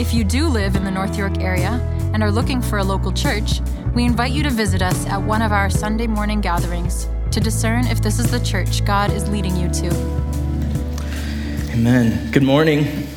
If you do live in the North York area and are looking for a local church, we invite you to visit us at one of our Sunday morning gatherings to discern if this is the church God is leading you to. Amen. Good morning.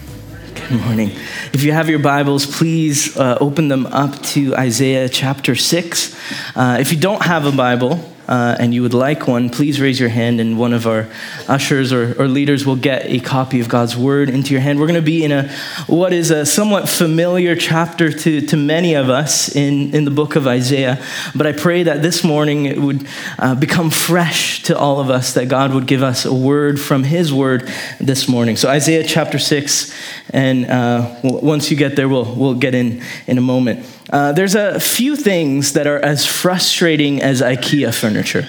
Good morning. If you have your Bibles, please uh, open them up to Isaiah chapter 6. Uh, if you don't have a Bible, uh, and you would like one, please raise your hand, and one of our ushers or, or leaders will get a copy of God's Word into your hand. We're going to be in a what is a somewhat familiar chapter to, to many of us in, in the book of Isaiah. But I pray that this morning it would uh, become fresh to all of us, that God would give us a word from His Word this morning. So, Isaiah chapter 6, and uh, once you get there, we'll, we'll get in in a moment. Uh, there's a few things that are as frustrating as IKEA furniture.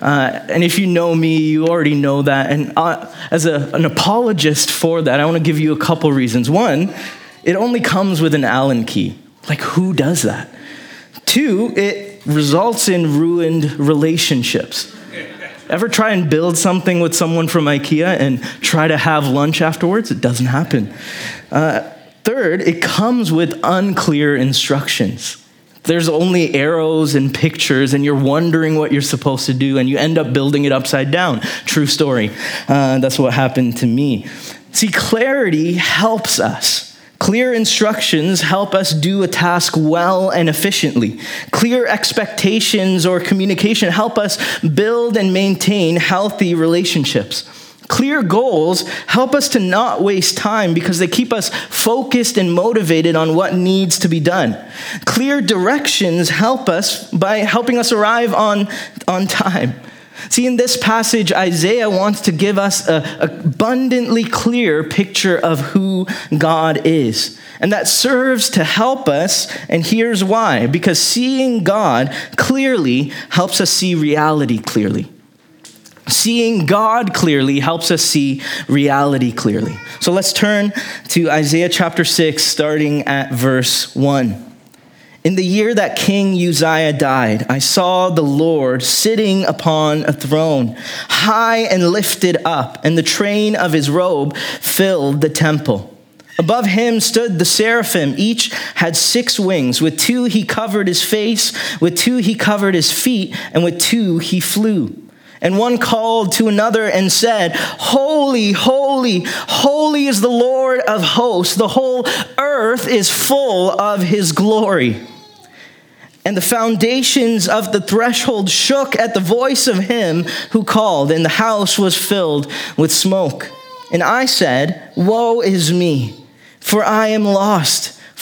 Uh, and if you know me, you already know that. And uh, as a, an apologist for that, I want to give you a couple reasons. One, it only comes with an Allen key. Like, who does that? Two, it results in ruined relationships. Ever try and build something with someone from IKEA and try to have lunch afterwards? It doesn't happen. Uh, Third, it comes with unclear instructions. There's only arrows and pictures, and you're wondering what you're supposed to do, and you end up building it upside down. True story. Uh, that's what happened to me. See, clarity helps us. Clear instructions help us do a task well and efficiently. Clear expectations or communication help us build and maintain healthy relationships. Clear goals help us to not waste time because they keep us focused and motivated on what needs to be done. Clear directions help us by helping us arrive on, on time. See, in this passage, Isaiah wants to give us an abundantly clear picture of who God is. And that serves to help us, and here's why because seeing God clearly helps us see reality clearly. Seeing God clearly helps us see reality clearly. So let's turn to Isaiah chapter 6, starting at verse 1. In the year that King Uzziah died, I saw the Lord sitting upon a throne, high and lifted up, and the train of his robe filled the temple. Above him stood the seraphim. Each had six wings. With two he covered his face, with two he covered his feet, and with two he flew. And one called to another and said, Holy, holy, holy is the Lord of hosts. The whole earth is full of his glory. And the foundations of the threshold shook at the voice of him who called, and the house was filled with smoke. And I said, Woe is me, for I am lost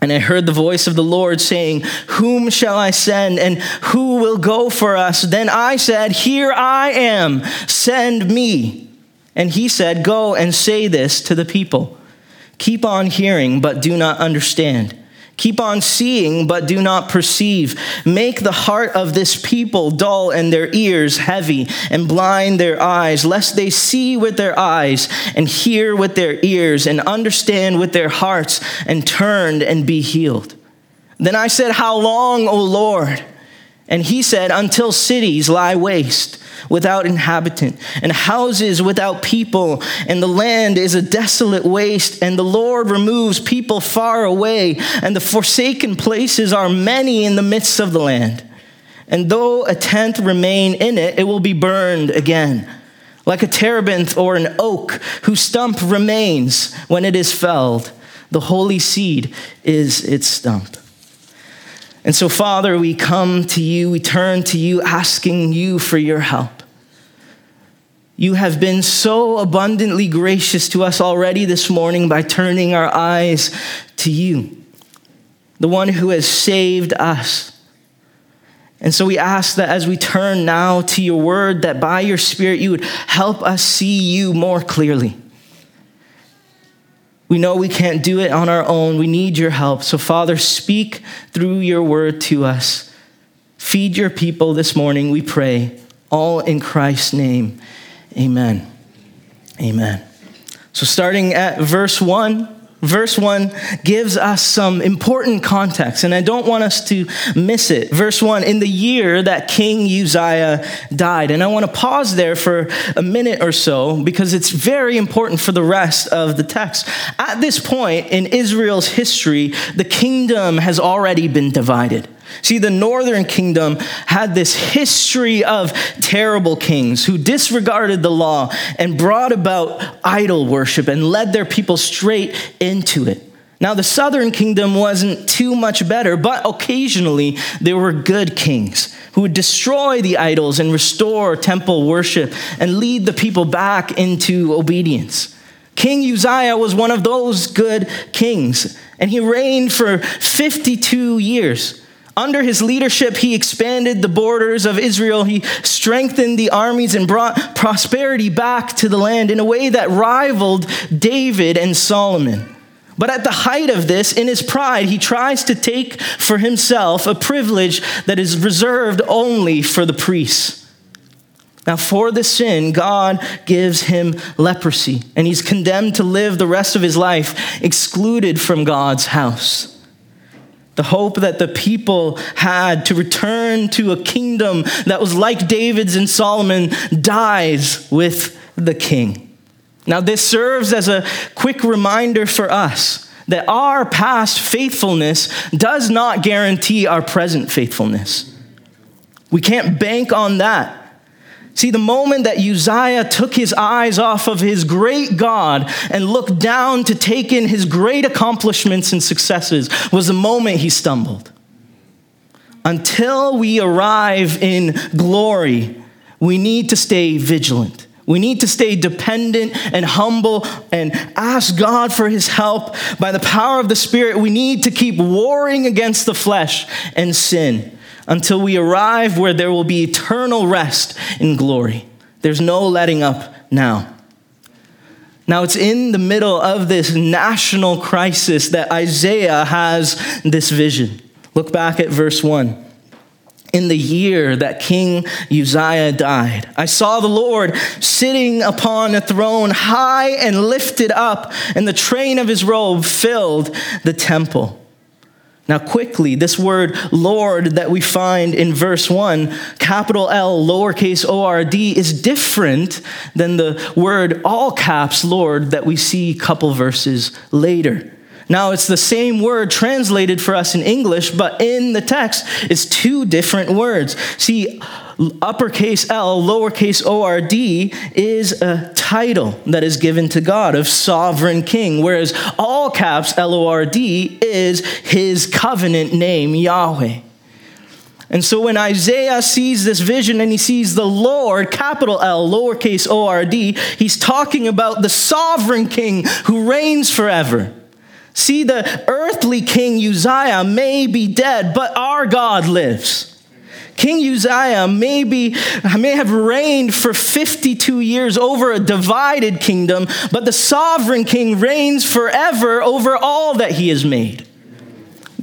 And I heard the voice of the Lord saying, Whom shall I send, and who will go for us? Then I said, Here I am, send me. And he said, Go and say this to the people. Keep on hearing, but do not understand. Keep on seeing, but do not perceive. Make the heart of this people dull and their ears heavy, and blind their eyes, lest they see with their eyes, and hear with their ears, and understand with their hearts, and turn and be healed. Then I said, How long, O Lord? And he said, Until cities lie waste without inhabitant, and houses without people, and the land is a desolate waste, and the Lord removes people far away, and the forsaken places are many in the midst of the land. And though a tenth remain in it, it will be burned again. Like a terebinth or an oak whose stump remains when it is felled, the holy seed is its stump. And so, Father, we come to you, we turn to you, asking you for your help. You have been so abundantly gracious to us already this morning by turning our eyes to you, the one who has saved us. And so we ask that as we turn now to your word, that by your Spirit you would help us see you more clearly. We know we can't do it on our own. We need your help. So, Father, speak through your word to us. Feed your people this morning, we pray, all in Christ's name. Amen. Amen. So, starting at verse 1, verse 1 gives us some important context, and I don't want us to miss it. Verse 1 In the year that King Uzziah died, and I want to pause there for a minute or so because it's very important for the rest of the text. At this point in Israel's history, the kingdom has already been divided. See, the northern kingdom had this history of terrible kings who disregarded the law and brought about idol worship and led their people straight into it. Now, the southern kingdom wasn't too much better, but occasionally there were good kings who would destroy the idols and restore temple worship and lead the people back into obedience. King Uzziah was one of those good kings, and he reigned for 52 years. Under his leadership, he expanded the borders of Israel. He strengthened the armies and brought prosperity back to the land in a way that rivaled David and Solomon. But at the height of this, in his pride, he tries to take for himself a privilege that is reserved only for the priests. Now, for the sin, God gives him leprosy, and he's condemned to live the rest of his life excluded from God's house. The hope that the people had to return to a kingdom that was like David's and Solomon dies with the king. Now, this serves as a quick reminder for us that our past faithfulness does not guarantee our present faithfulness. We can't bank on that. See, the moment that Uzziah took his eyes off of his great God and looked down to take in his great accomplishments and successes was the moment he stumbled. Until we arrive in glory, we need to stay vigilant. We need to stay dependent and humble and ask God for his help. By the power of the Spirit, we need to keep warring against the flesh and sin until we arrive where there will be eternal rest in glory. There's no letting up now. Now, it's in the middle of this national crisis that Isaiah has this vision. Look back at verse 1. In the year that King Uzziah died, I saw the Lord sitting upon a throne high and lifted up, and the train of his robe filled the temple. Now, quickly, this word Lord that we find in verse 1, capital L, lowercase o r d, is different than the word all caps Lord that we see a couple verses later. Now, it's the same word translated for us in English, but in the text, it's two different words. See, uppercase L, lowercase O R D is a title that is given to God of sovereign king, whereas all caps L O R D is his covenant name, Yahweh. And so when Isaiah sees this vision and he sees the Lord, capital L, lowercase O R D, he's talking about the sovereign king who reigns forever. See, the earthly king Uzziah may be dead, but our God lives. King Uzziah may, be, may have reigned for 52 years over a divided kingdom, but the sovereign king reigns forever over all that he has made.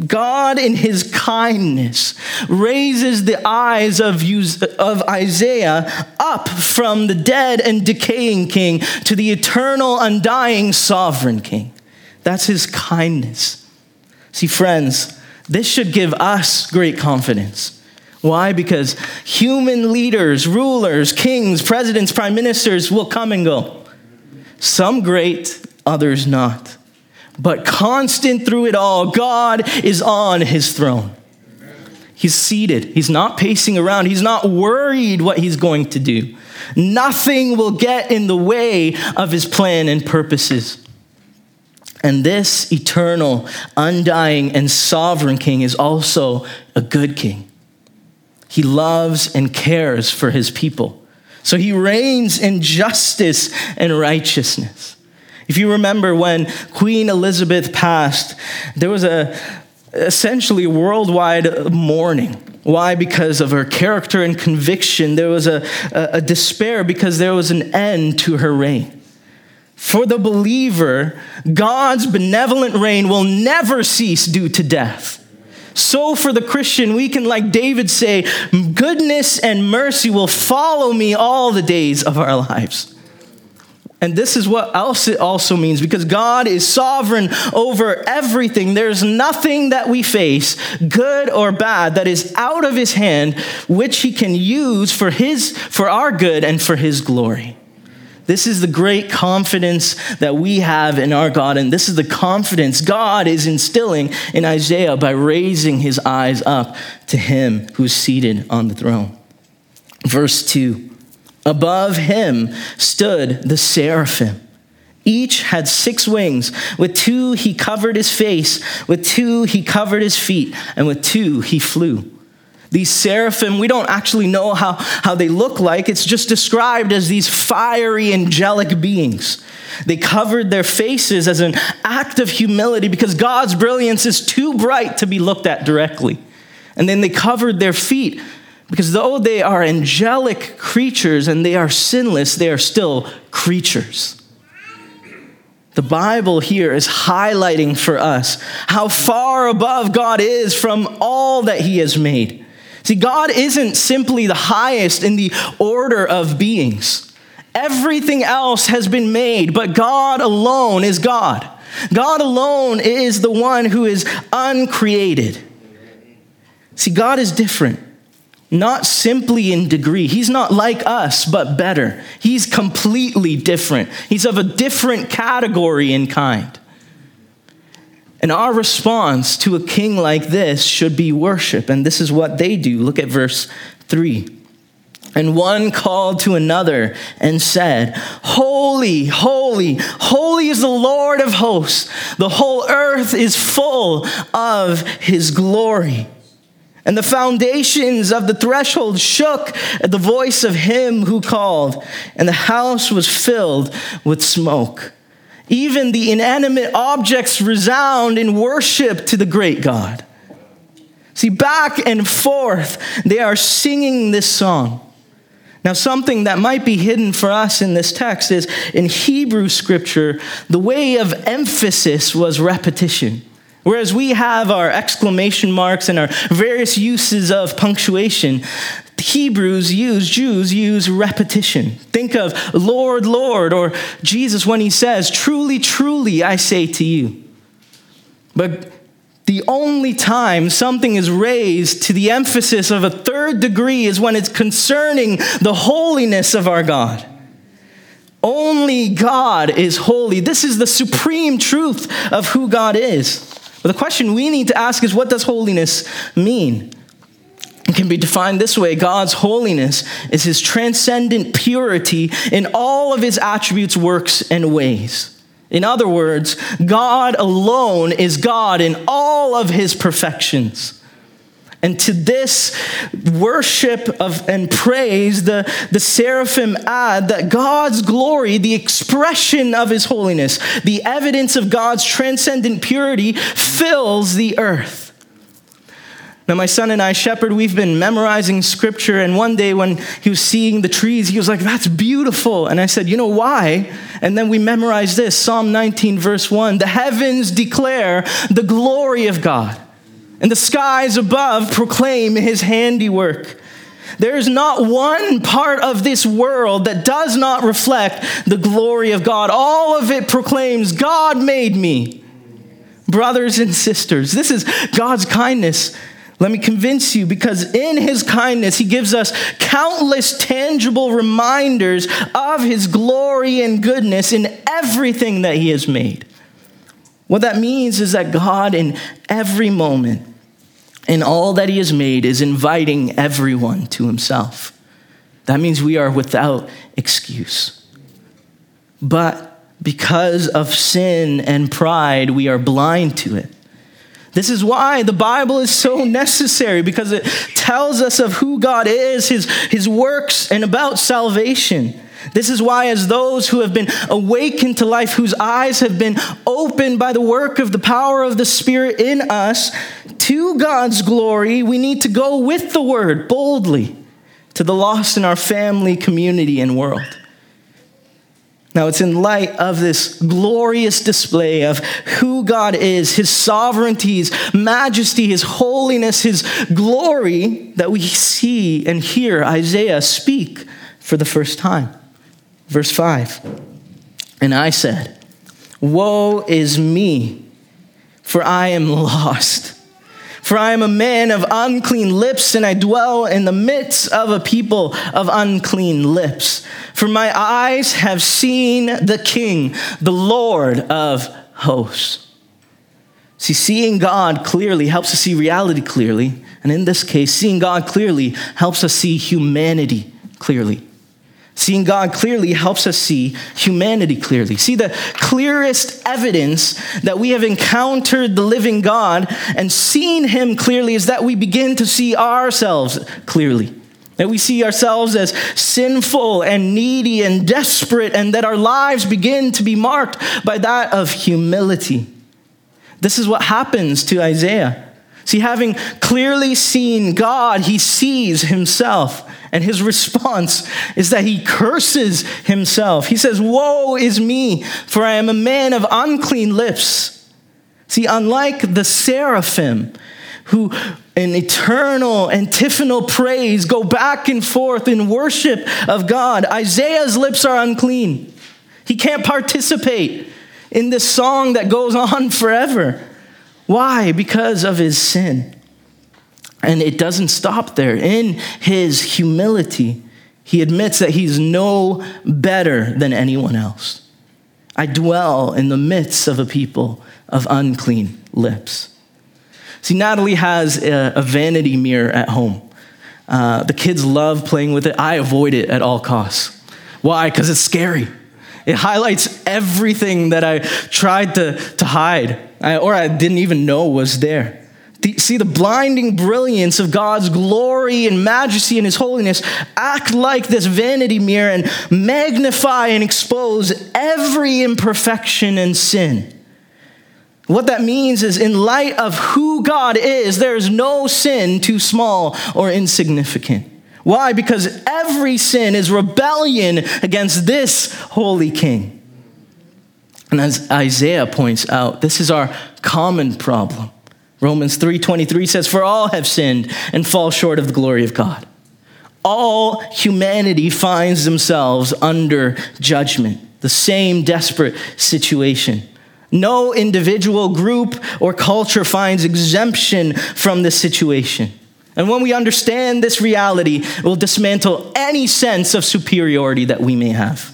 God, in his kindness, raises the eyes of, of Isaiah up from the dead and decaying king to the eternal, undying sovereign king. That's his kindness. See, friends, this should give us great confidence. Why? Because human leaders, rulers, kings, presidents, prime ministers will come and go. Some great, others not. But constant through it all, God is on his throne. He's seated. He's not pacing around. He's not worried what he's going to do. Nothing will get in the way of his plan and purposes. And this eternal, undying, and sovereign king is also a good king. He loves and cares for his people. So he reigns in justice and righteousness. If you remember when Queen Elizabeth passed, there was a essentially worldwide mourning. Why? Because of her character and conviction. There was a, a, a despair because there was an end to her reign. For the believer, God's benevolent reign will never cease due to death. So, for the Christian, we can, like David, say, Goodness and mercy will follow me all the days of our lives. And this is what else it also means because God is sovereign over everything. There's nothing that we face, good or bad, that is out of his hand, which he can use for his for our good and for his glory. This is the great confidence that we have in our God, and this is the confidence God is instilling in Isaiah by raising his eyes up to him who's seated on the throne. Verse 2 Above him stood the seraphim. Each had six wings. With two he covered his face, with two he covered his feet, and with two he flew. These seraphim, we don't actually know how, how they look like. It's just described as these fiery angelic beings. They covered their faces as an act of humility because God's brilliance is too bright to be looked at directly. And then they covered their feet because though they are angelic creatures and they are sinless, they are still creatures. The Bible here is highlighting for us how far above God is from all that He has made. See, God isn't simply the highest in the order of beings. Everything else has been made, but God alone is God. God alone is the one who is uncreated. See, God is different, not simply in degree. He's not like us, but better. He's completely different. He's of a different category in kind. And our response to a king like this should be worship. And this is what they do. Look at verse 3. And one called to another and said, Holy, holy, holy is the Lord of hosts. The whole earth is full of his glory. And the foundations of the threshold shook at the voice of him who called, and the house was filled with smoke. Even the inanimate objects resound in worship to the great God. See, back and forth, they are singing this song. Now, something that might be hidden for us in this text is in Hebrew scripture, the way of emphasis was repetition. Whereas we have our exclamation marks and our various uses of punctuation, Hebrews use, Jews use repetition. Think of Lord, Lord, or Jesus when he says, Truly, truly, I say to you. But the only time something is raised to the emphasis of a third degree is when it's concerning the holiness of our God. Only God is holy. This is the supreme truth of who God is. But the question we need to ask is what does holiness mean? Can be defined this way God's holiness is his transcendent purity in all of his attributes, works, and ways. In other words, God alone is God in all of his perfections. And to this worship of and praise, the, the seraphim add that God's glory, the expression of his holiness, the evidence of God's transcendent purity, fills the earth. My son and I, Shepherd, we've been memorizing scripture. And one day when he was seeing the trees, he was like, That's beautiful. And I said, You know why? And then we memorized this Psalm 19, verse 1 The heavens declare the glory of God, and the skies above proclaim his handiwork. There is not one part of this world that does not reflect the glory of God. All of it proclaims, God made me. Brothers and sisters, this is God's kindness let me convince you because in his kindness, he gives us countless tangible reminders of his glory and goodness in everything that he has made. What that means is that God, in every moment, in all that he has made, is inviting everyone to himself. That means we are without excuse. But because of sin and pride, we are blind to it. This is why the Bible is so necessary because it tells us of who God is, his, his works, and about salvation. This is why, as those who have been awakened to life, whose eyes have been opened by the work of the power of the Spirit in us to God's glory, we need to go with the word boldly to the lost in our family, community, and world. Now, it's in light of this glorious display of who God is, His sovereignty, His majesty, His holiness, His glory, that we see and hear Isaiah speak for the first time. Verse 5 And I said, Woe is me, for I am lost. For I am a man of unclean lips, and I dwell in the midst of a people of unclean lips. For my eyes have seen the King, the Lord of hosts. See, seeing God clearly helps us see reality clearly. And in this case, seeing God clearly helps us see humanity clearly. Seeing God clearly helps us see humanity clearly. See, the clearest evidence that we have encountered the living God and seen Him clearly is that we begin to see ourselves clearly. That we see ourselves as sinful and needy and desperate, and that our lives begin to be marked by that of humility. This is what happens to Isaiah. See, having clearly seen God, he sees himself. And his response is that he curses himself. He says, Woe is me, for I am a man of unclean lips. See, unlike the seraphim, who in eternal antiphonal praise go back and forth in worship of God, Isaiah's lips are unclean. He can't participate in this song that goes on forever. Why? Because of his sin. And it doesn't stop there. In his humility, he admits that he's no better than anyone else. I dwell in the midst of a people of unclean lips. See, Natalie has a, a vanity mirror at home. Uh, the kids love playing with it. I avoid it at all costs. Why? Because it's scary. It highlights everything that I tried to, to hide or I didn't even know was there see the blinding brilliance of God's glory and majesty and his holiness act like this vanity mirror and magnify and expose every imperfection and sin. What that means is, in light of who God is, there is no sin too small or insignificant. Why? Because every sin is rebellion against this holy king. And as Isaiah points out, this is our common problem. Romans 3:23 says for all have sinned and fall short of the glory of God. All humanity finds themselves under judgment, the same desperate situation. No individual group or culture finds exemption from this situation. And when we understand this reality, it will dismantle any sense of superiority that we may have.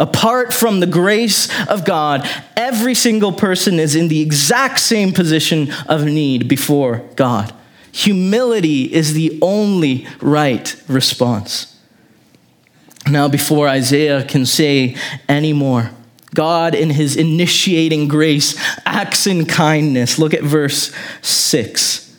Apart from the grace of God, every single person is in the exact same position of need before God. Humility is the only right response. Now, before Isaiah can say any more, God, in his initiating grace, acts in kindness. Look at verse 6.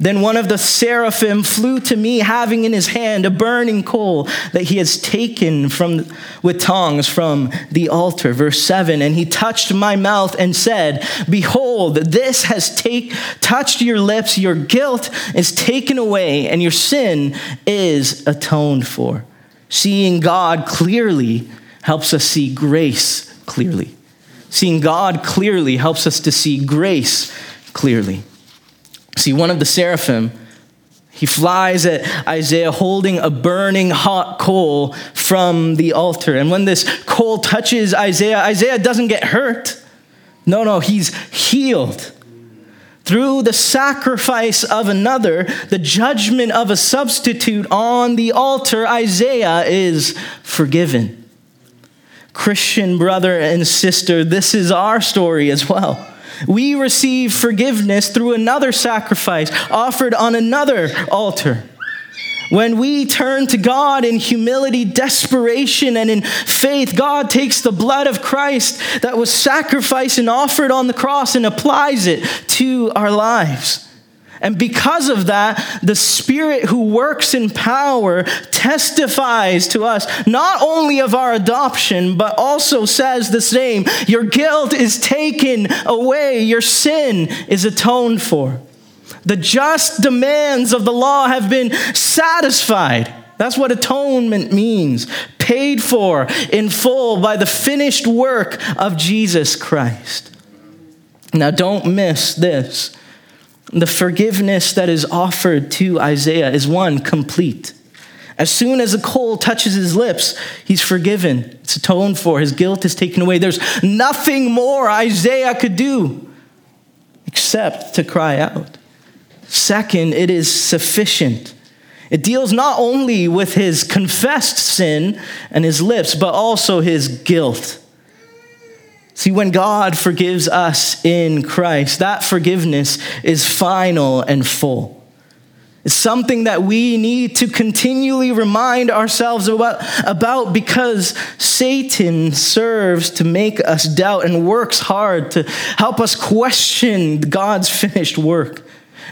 Then one of the seraphim flew to me, having in his hand a burning coal that he has taken from, with tongs from the altar. Verse 7 And he touched my mouth and said, Behold, this has take, touched your lips, your guilt is taken away, and your sin is atoned for. Seeing God clearly helps us see grace clearly. Seeing God clearly helps us to see grace clearly. See, one of the seraphim, he flies at Isaiah holding a burning hot coal from the altar. And when this coal touches Isaiah, Isaiah doesn't get hurt. No, no, he's healed. Through the sacrifice of another, the judgment of a substitute on the altar, Isaiah is forgiven. Christian brother and sister, this is our story as well. We receive forgiveness through another sacrifice offered on another altar. When we turn to God in humility, desperation, and in faith, God takes the blood of Christ that was sacrificed and offered on the cross and applies it to our lives. And because of that, the Spirit who works in power testifies to us not only of our adoption, but also says the same Your guilt is taken away, your sin is atoned for. The just demands of the law have been satisfied. That's what atonement means paid for in full by the finished work of Jesus Christ. Now, don't miss this. The forgiveness that is offered to Isaiah is one, complete. As soon as the coal touches his lips, he's forgiven. It's atoned for. His guilt is taken away. There's nothing more Isaiah could do except to cry out. Second, it is sufficient. It deals not only with his confessed sin and his lips, but also his guilt. See, when God forgives us in Christ, that forgiveness is final and full. It's something that we need to continually remind ourselves about, about because Satan serves to make us doubt and works hard to help us question God's finished work.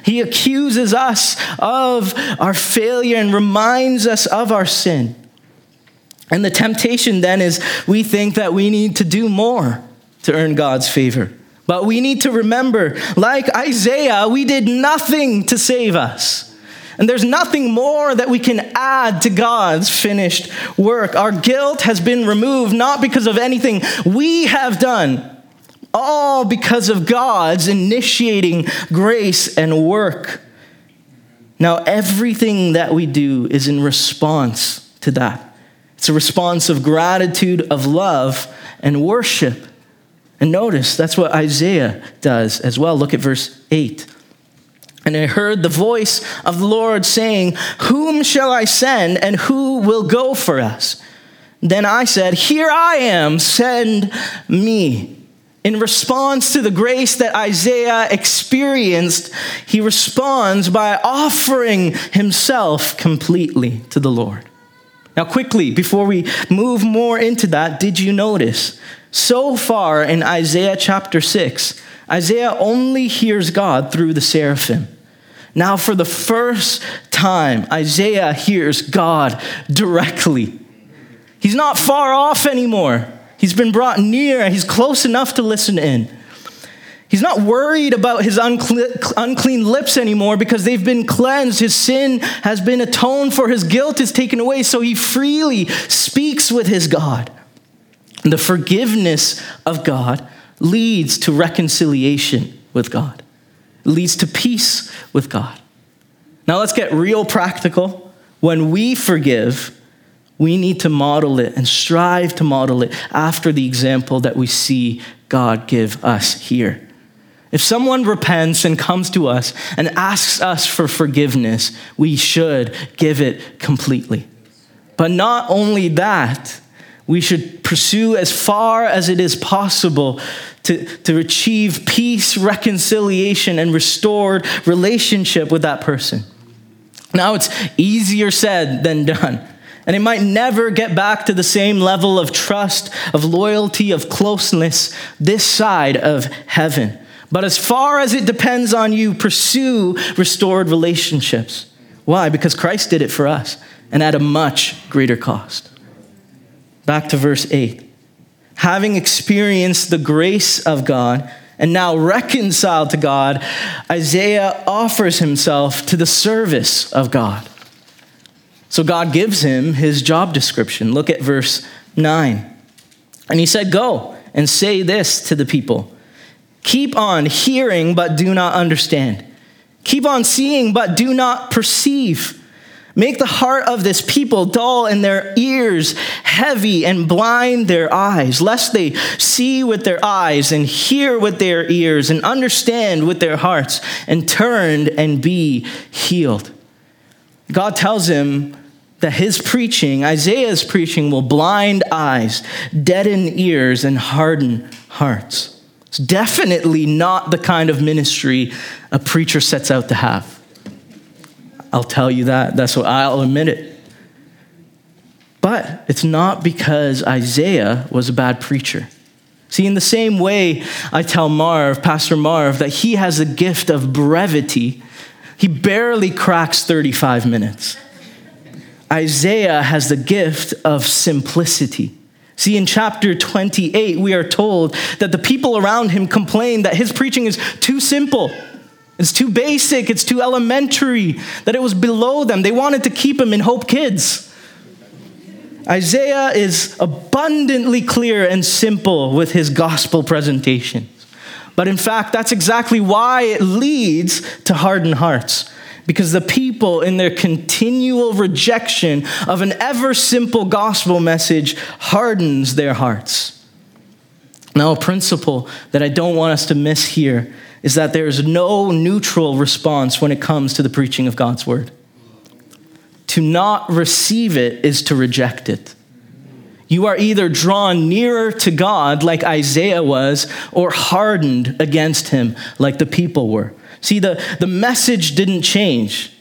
He accuses us of our failure and reminds us of our sin. And the temptation then is we think that we need to do more to earn God's favor. But we need to remember, like Isaiah, we did nothing to save us. And there's nothing more that we can add to God's finished work. Our guilt has been removed not because of anything we have done, all because of God's initiating grace and work. Now, everything that we do is in response to that. It's a response of gratitude, of love, and worship. And notice that's what Isaiah does as well. Look at verse 8. And I heard the voice of the Lord saying, Whom shall I send, and who will go for us? Then I said, Here I am, send me. In response to the grace that Isaiah experienced, he responds by offering himself completely to the Lord. Now, quickly, before we move more into that, did you notice so far in Isaiah chapter 6, Isaiah only hears God through the seraphim. Now, for the first time, Isaiah hears God directly. He's not far off anymore. He's been brought near, he's close enough to listen in. He's not worried about his unclean lips anymore because they've been cleansed. His sin has been atoned for, his guilt is taken away, so he freely speaks with his God. The forgiveness of God leads to reconciliation with God, it leads to peace with God. Now let's get real practical. When we forgive, we need to model it and strive to model it after the example that we see God give us here. If someone repents and comes to us and asks us for forgiveness, we should give it completely. But not only that, we should pursue as far as it is possible to, to achieve peace, reconciliation, and restored relationship with that person. Now, it's easier said than done. And it might never get back to the same level of trust, of loyalty, of closeness this side of heaven. But as far as it depends on you, pursue restored relationships. Why? Because Christ did it for us and at a much greater cost. Back to verse 8. Having experienced the grace of God and now reconciled to God, Isaiah offers himself to the service of God. So God gives him his job description. Look at verse 9. And he said, Go and say this to the people Keep on hearing, but do not understand. Keep on seeing, but do not perceive. Make the heart of this people dull and their ears heavy and blind their eyes, lest they see with their eyes and hear with their ears and understand with their hearts and turn and be healed. God tells him that his preaching, Isaiah's preaching, will blind eyes, deaden ears, and harden hearts. It's definitely not the kind of ministry a preacher sets out to have. I'll tell you that. That's what I'll admit it. But it's not because Isaiah was a bad preacher. See, in the same way, I tell Marv, Pastor Marv, that he has a gift of brevity. He barely cracks 35 minutes. Isaiah has the gift of simplicity. See, in chapter 28, we are told that the people around him complain that his preaching is too simple. It's too basic, it's too elementary, that it was below them. They wanted to keep him in Hope Kids. Isaiah is abundantly clear and simple with his gospel presentation. But in fact, that's exactly why it leads to hardened hearts. Because the people, in their continual rejection of an ever simple gospel message, hardens their hearts. Now, a principle that I don't want us to miss here is that there is no neutral response when it comes to the preaching of God's word. To not receive it is to reject it. You are either drawn nearer to God, like Isaiah was, or hardened against him, like the people were. See, the, the message didn't change.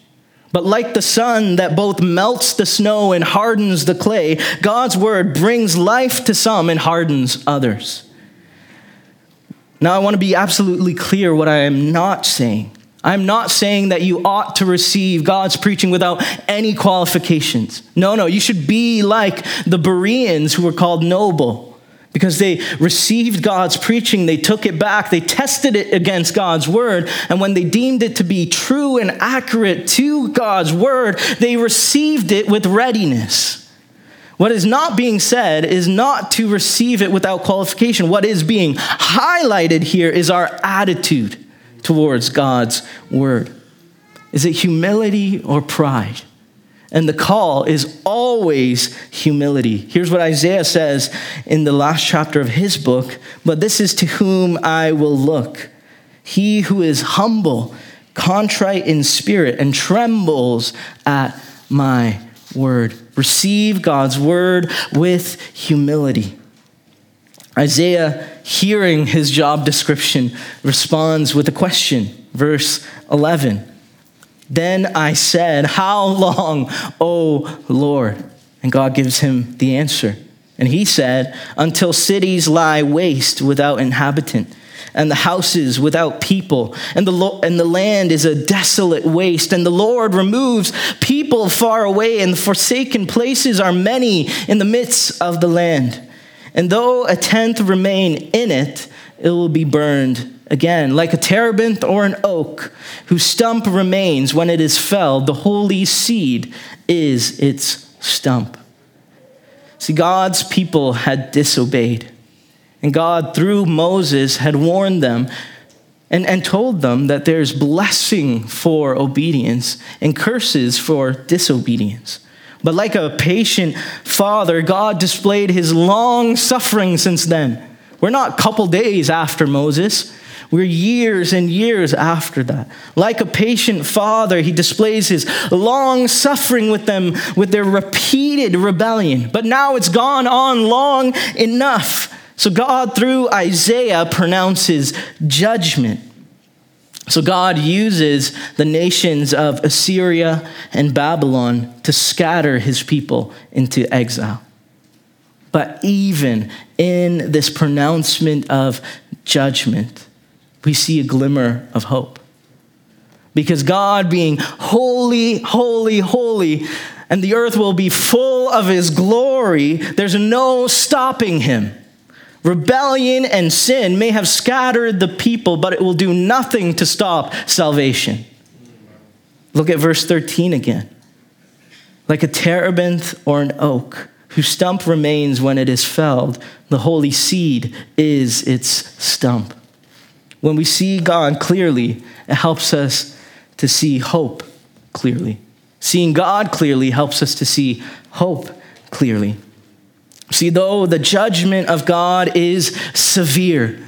But like the sun that both melts the snow and hardens the clay, God's word brings life to some and hardens others. Now, I want to be absolutely clear what I am not saying. I'm not saying that you ought to receive God's preaching without any qualifications. No, no, you should be like the Bereans who were called noble because they received God's preaching, they took it back, they tested it against God's word, and when they deemed it to be true and accurate to God's word, they received it with readiness. What is not being said is not to receive it without qualification. What is being highlighted here is our attitude towards God's word. Is it humility or pride? And the call is always humility. Here's what Isaiah says in the last chapter of his book But this is to whom I will look. He who is humble, contrite in spirit, and trembles at my word. Receive God's word with humility. Isaiah, hearing his job description, responds with a question. Verse 11 Then I said, How long, O Lord? And God gives him the answer. And he said, Until cities lie waste without inhabitant and the houses without people, and the, lo- and the land is a desolate waste, and the Lord removes people far away, and the forsaken places are many in the midst of the land. And though a tenth remain in it, it will be burned again. Like a terebinth or an oak, whose stump remains when it is felled, the holy seed is its stump. See, God's people had disobeyed. And God, through Moses, had warned them and, and told them that there's blessing for obedience and curses for disobedience. But like a patient father, God displayed his long suffering since then. We're not a couple days after Moses. We're years and years after that. Like a patient father, he displays his long suffering with them with their repeated rebellion. But now it's gone on long enough. So God, through Isaiah, pronounces judgment. So God uses the nations of Assyria and Babylon to scatter his people into exile. But even in this pronouncement of judgment, we see a glimmer of hope. Because God, being holy, holy, holy, and the earth will be full of his glory, there's no stopping him. Rebellion and sin may have scattered the people, but it will do nothing to stop salvation. Look at verse 13 again. Like a terebinth or an oak, whose stump remains when it is felled, the holy seed is its stump. When we see God clearly, it helps us to see hope clearly. Seeing God clearly helps us to see hope clearly. See, though the judgment of God is severe,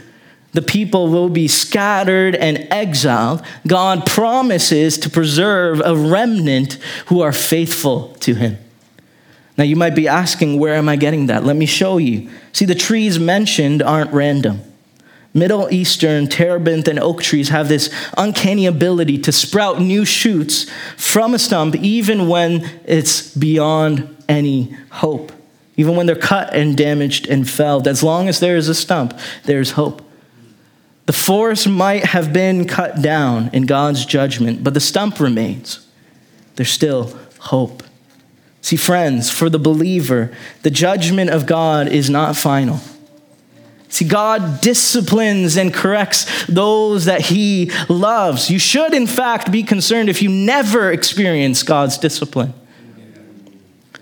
the people will be scattered and exiled. God promises to preserve a remnant who are faithful to him. Now, you might be asking, where am I getting that? Let me show you. See, the trees mentioned aren't random. Middle Eastern terebinth and oak trees have this uncanny ability to sprout new shoots from a stump even when it's beyond any hope. Even when they're cut and damaged and felled, as long as there is a stump, there's hope. The forest might have been cut down in God's judgment, but the stump remains. There's still hope. See, friends, for the believer, the judgment of God is not final. See, God disciplines and corrects those that He loves. You should, in fact, be concerned if you never experience God's discipline.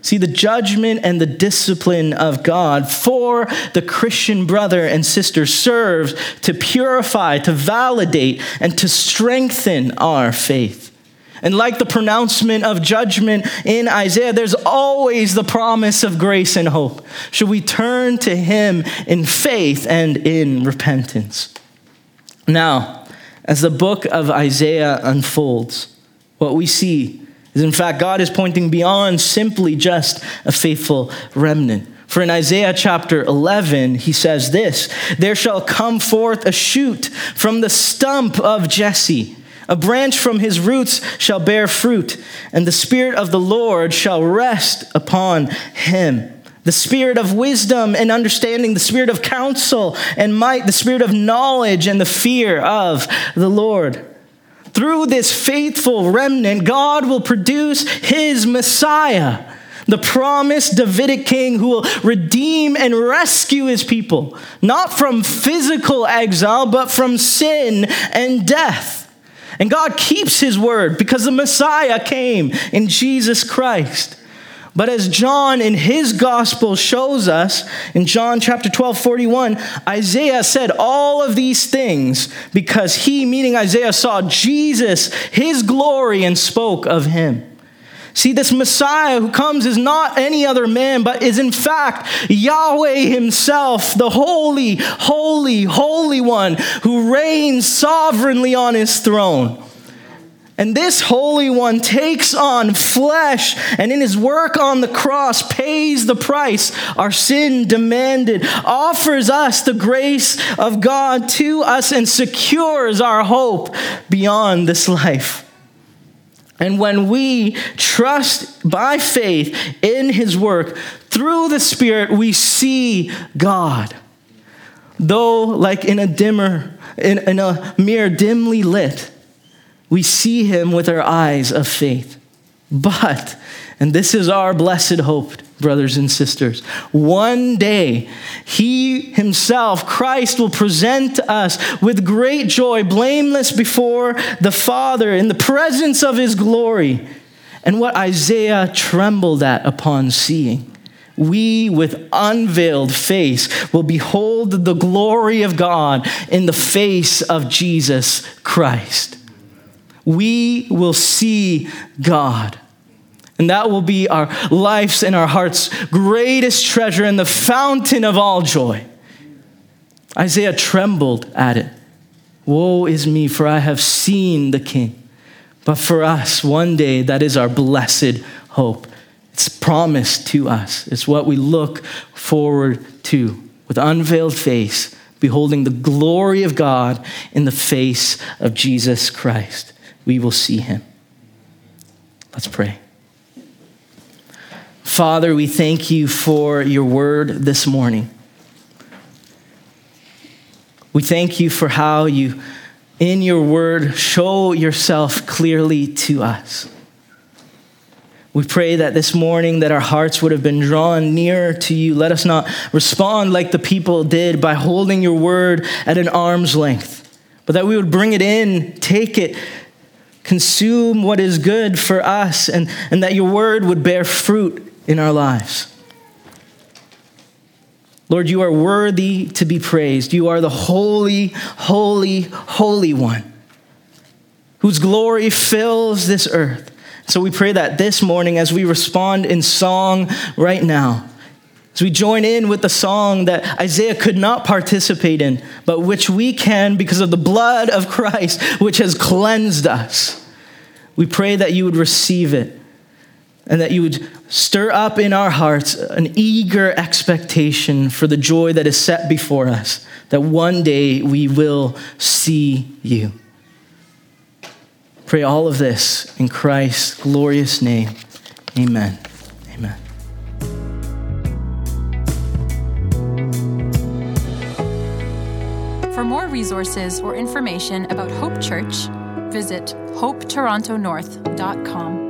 See, the judgment and the discipline of God for the Christian brother and sister serves to purify, to validate, and to strengthen our faith. And like the pronouncement of judgment in Isaiah, there's always the promise of grace and hope. Should we turn to Him in faith and in repentance? Now, as the book of Isaiah unfolds, what we see is, in fact, God is pointing beyond simply just a faithful remnant. For in Isaiah chapter 11, he says this There shall come forth a shoot from the stump of Jesse a branch from his roots shall bear fruit, and the Spirit of the Lord shall rest upon him. The spirit of wisdom and understanding, the spirit of counsel and might, the spirit of knowledge and the fear of the Lord. Through this faithful remnant, God will produce his Messiah, the promised Davidic king who will redeem and rescue his people, not from physical exile, but from sin and death. And God keeps his word because the Messiah came in Jesus Christ. But as John in his gospel shows us, in John chapter 12, 41, Isaiah said all of these things because he, meaning Isaiah, saw Jesus, his glory, and spoke of him. See, this Messiah who comes is not any other man, but is in fact Yahweh Himself, the holy, holy, holy one who reigns sovereignly on His throne. And this Holy One takes on flesh and in his work on the cross pays the price our sin demanded, offers us the grace of God to us, and secures our hope beyond this life. And when we trust by faith in his work through the Spirit, we see God. Though, like in a dimmer, in, in a mirror dimly lit, we see him with our eyes of faith. But, and this is our blessed hope, brothers and sisters. One day, He Himself, Christ, will present us with great joy, blameless before the Father in the presence of His glory. And what Isaiah trembled at upon seeing. We, with unveiled face, will behold the glory of God in the face of Jesus Christ. We will see God. And that will be our life's and our heart's greatest treasure and the fountain of all joy. Isaiah trembled at it. Woe is me, for I have seen the King. But for us, one day, that is our blessed hope. It's promised to us, it's what we look forward to with unveiled face, beholding the glory of God in the face of Jesus Christ. We will see him. Let's pray. Father, we thank you for your word this morning. We thank you for how you, in your word, show yourself clearly to us. We pray that this morning that our hearts would have been drawn nearer to you. Let us not respond like the people did by holding your word at an arm's length, but that we would bring it in, take it, consume what is good for us, and, and that your word would bear fruit in our lives. Lord, you are worthy to be praised. You are the holy, holy, holy one whose glory fills this earth. So we pray that this morning, as we respond in song right now, we join in with the song that Isaiah could not participate in, but which we can because of the blood of Christ, which has cleansed us, we pray that you would receive it and that you would stir up in our hearts an eager expectation for the joy that is set before us, that one day we will see you. Pray all of this in Christ's glorious name. Amen. Resources or information about Hope Church, visit hopetorontonorth.com.